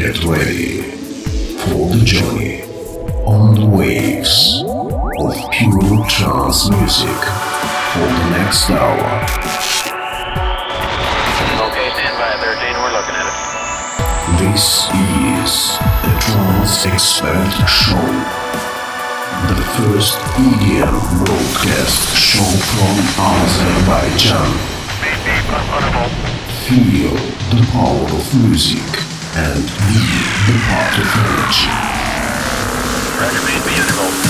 Get ready for the journey on the waves of pure trance music for the next hour. Okay, stand by 13, we're looking at it. This is the Trance Expert Show, the first EDM broadcast show from Azerbaijan. Feel the power of music and be the energy. Roger, main vehicle.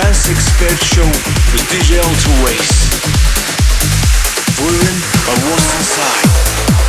Trance Expert Show with DJ Alto Race. Driven by Lost Inside.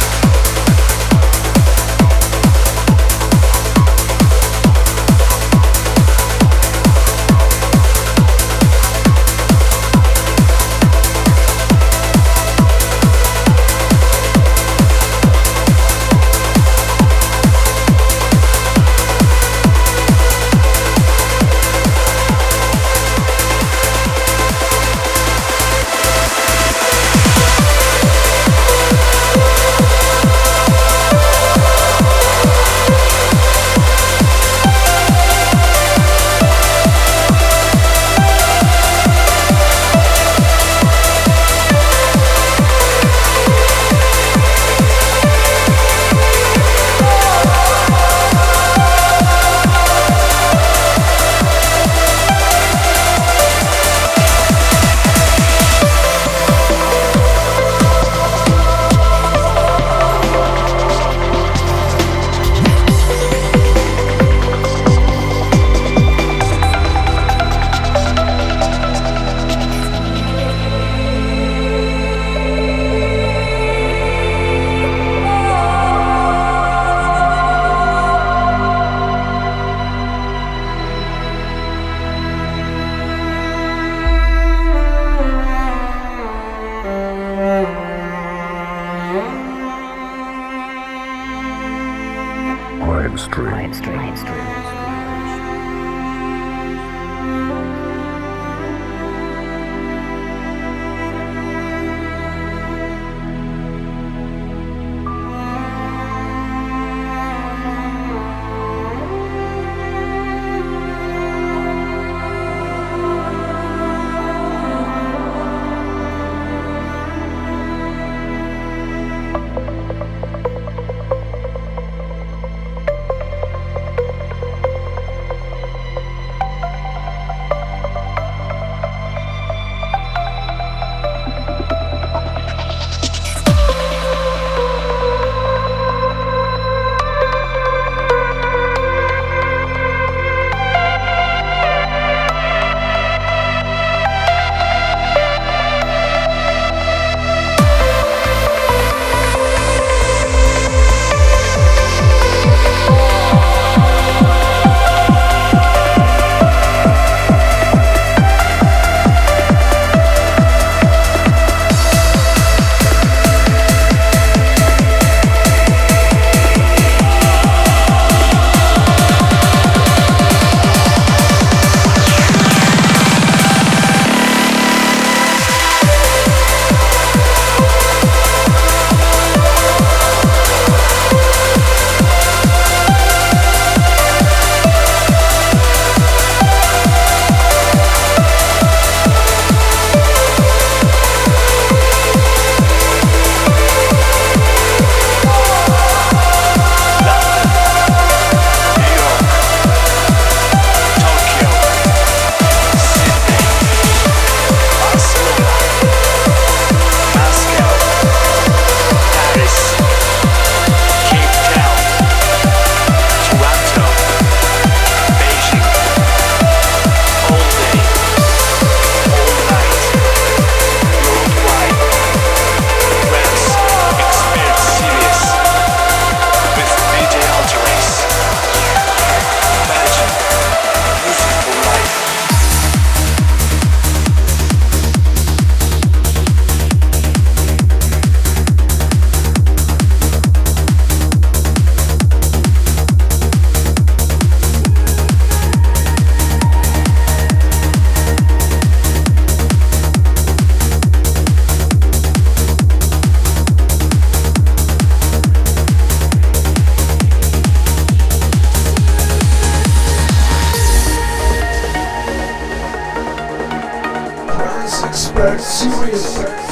Effect, serious.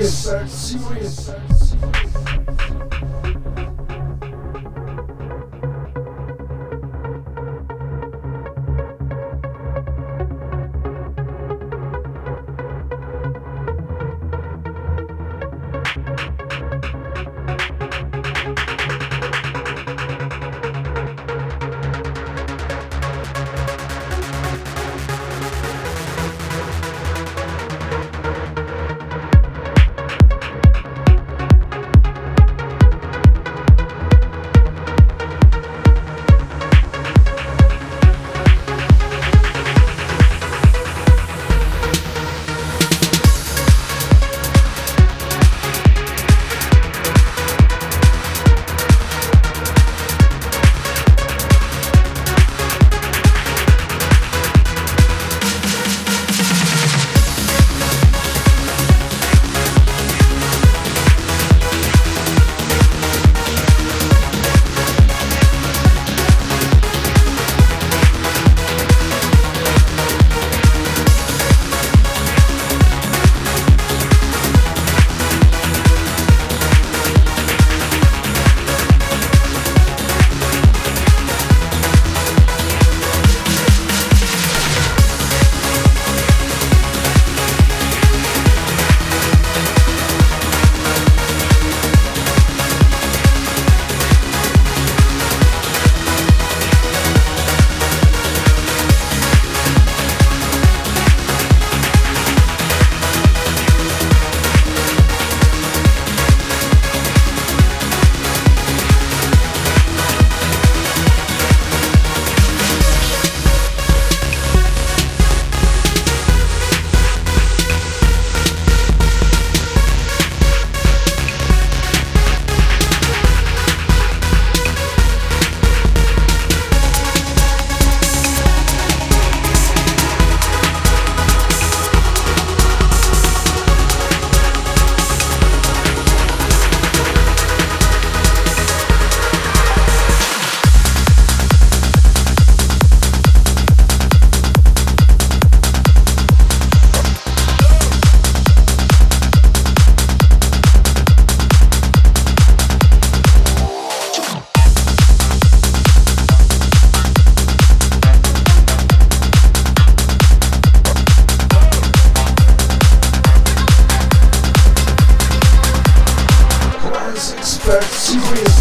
Serious. Serious.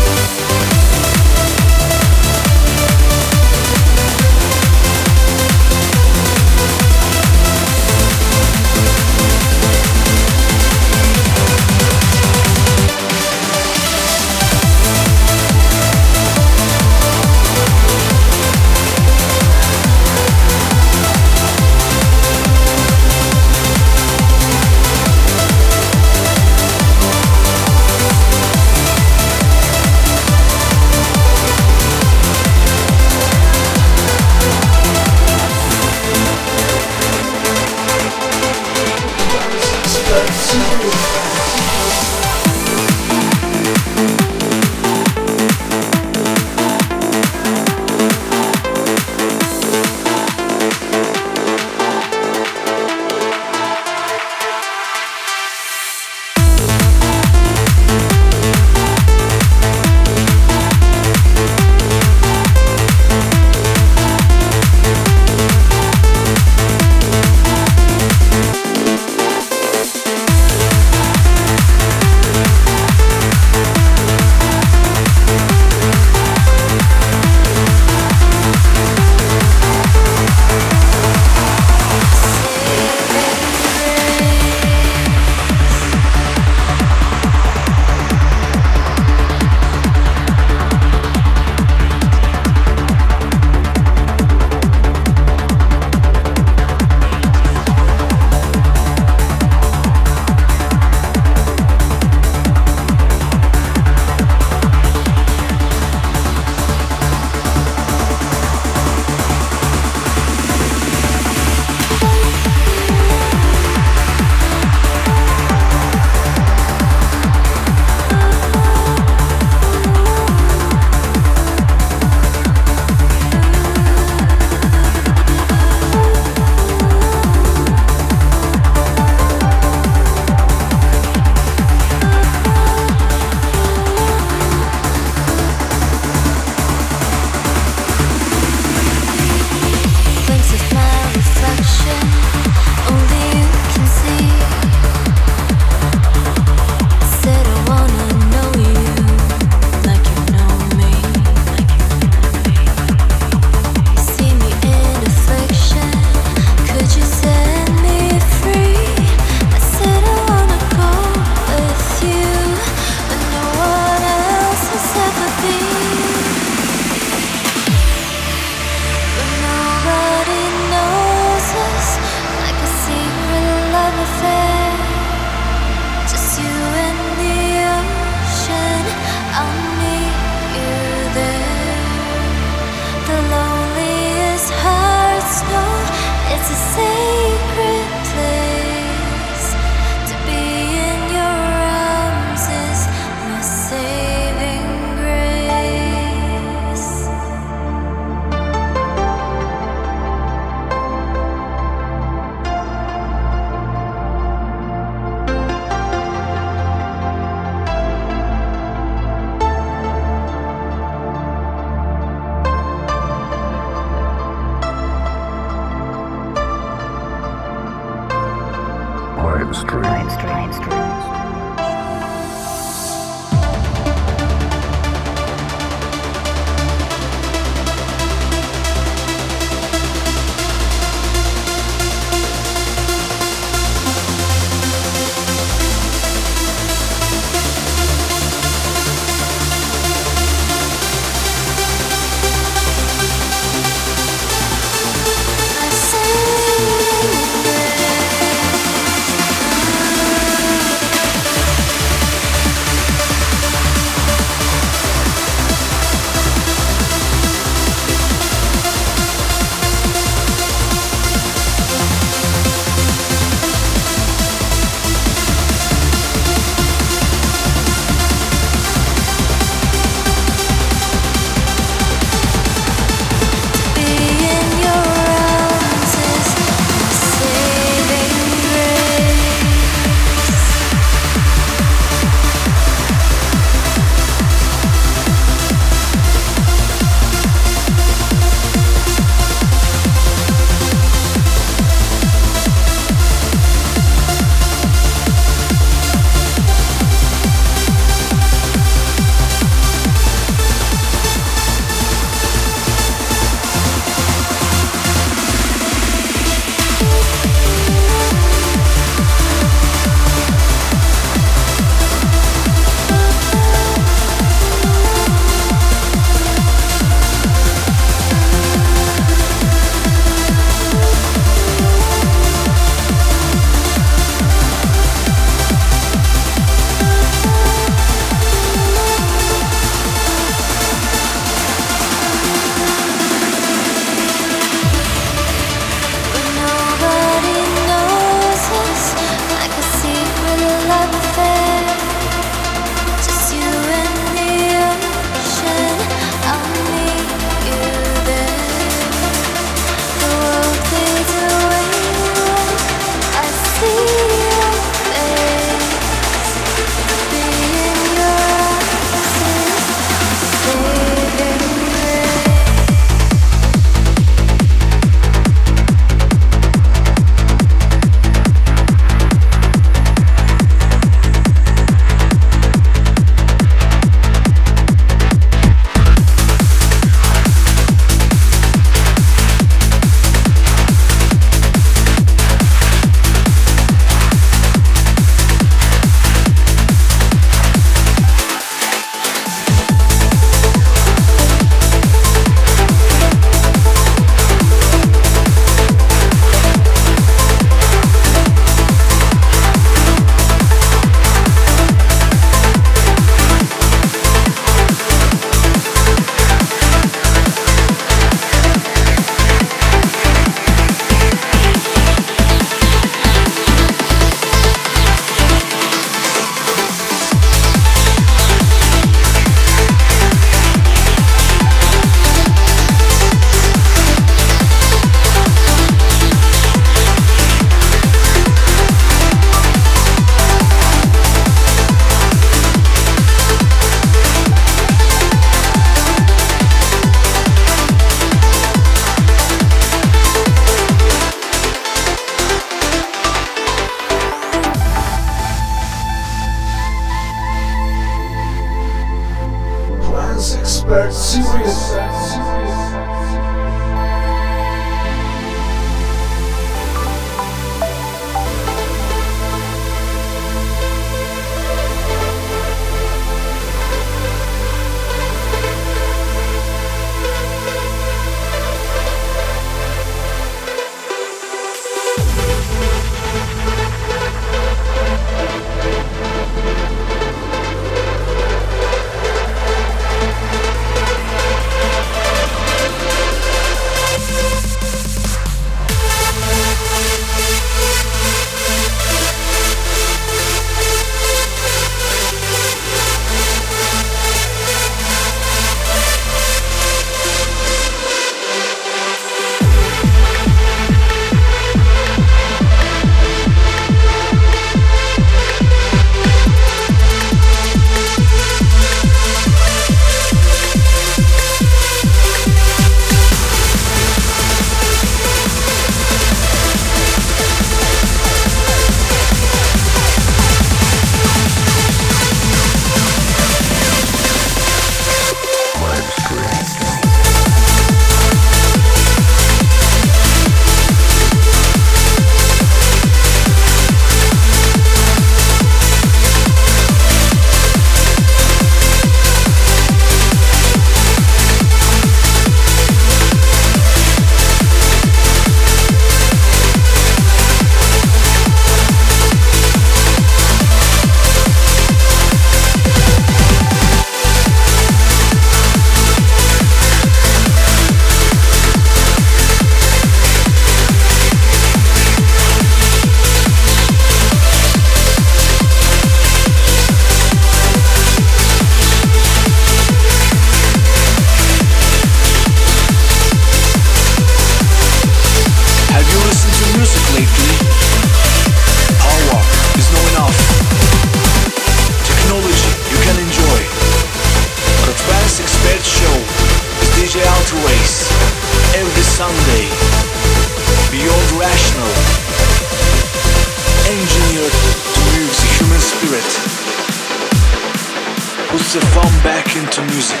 Puts the fun back into music.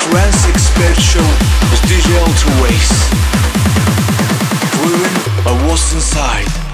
Trance Expert Show with DJ Ultra Ways. Driven by what's inside.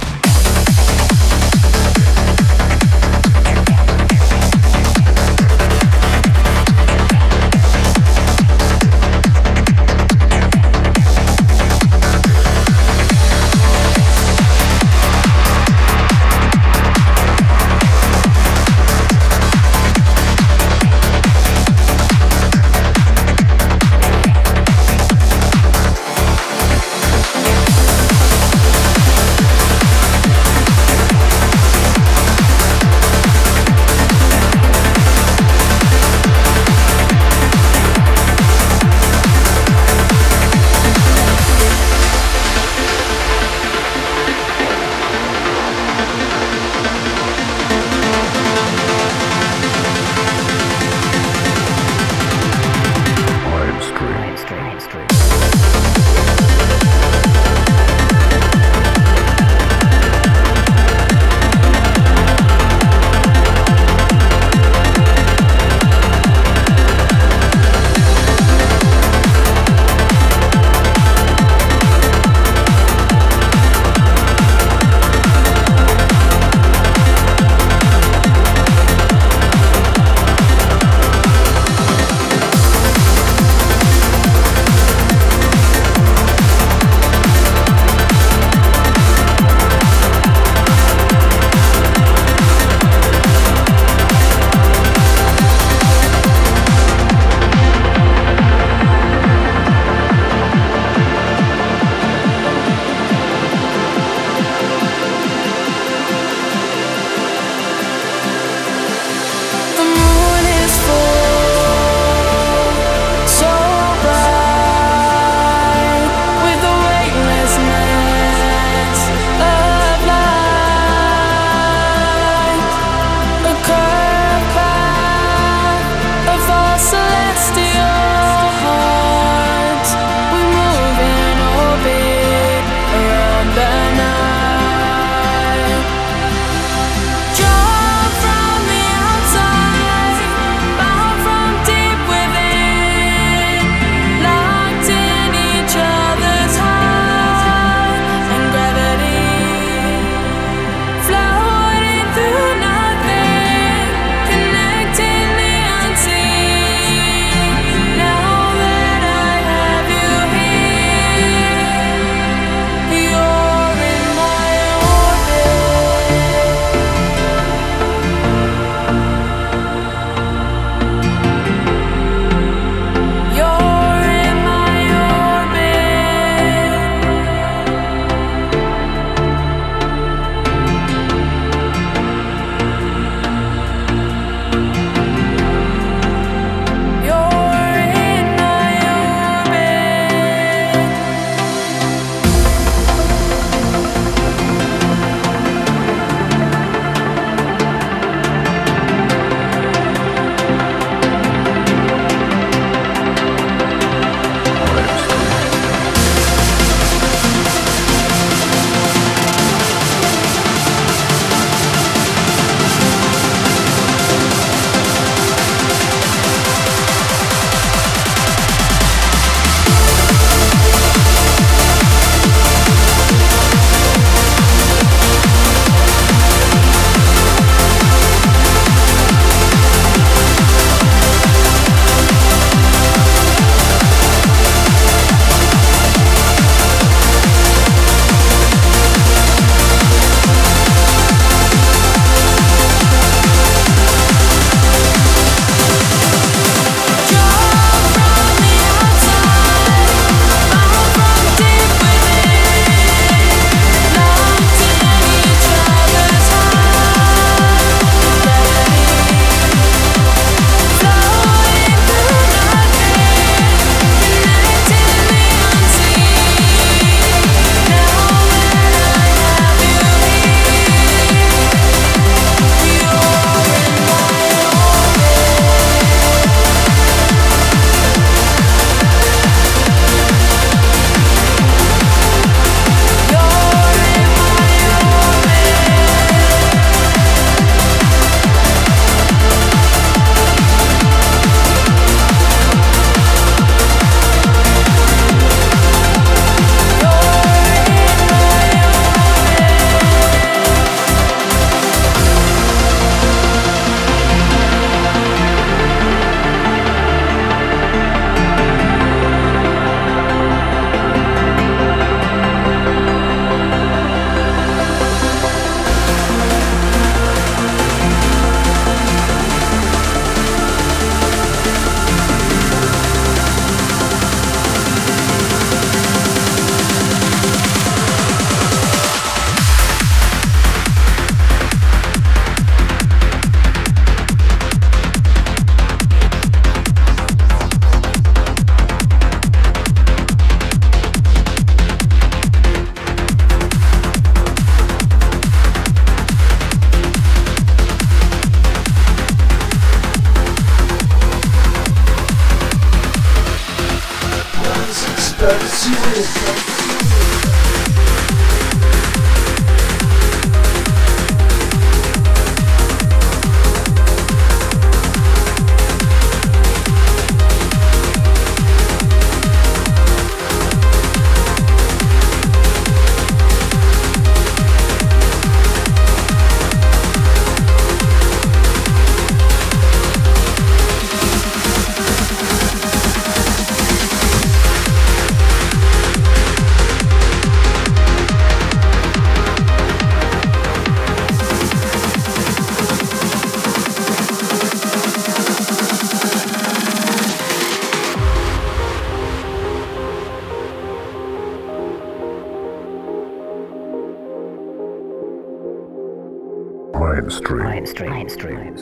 Mainstream. Mainstream.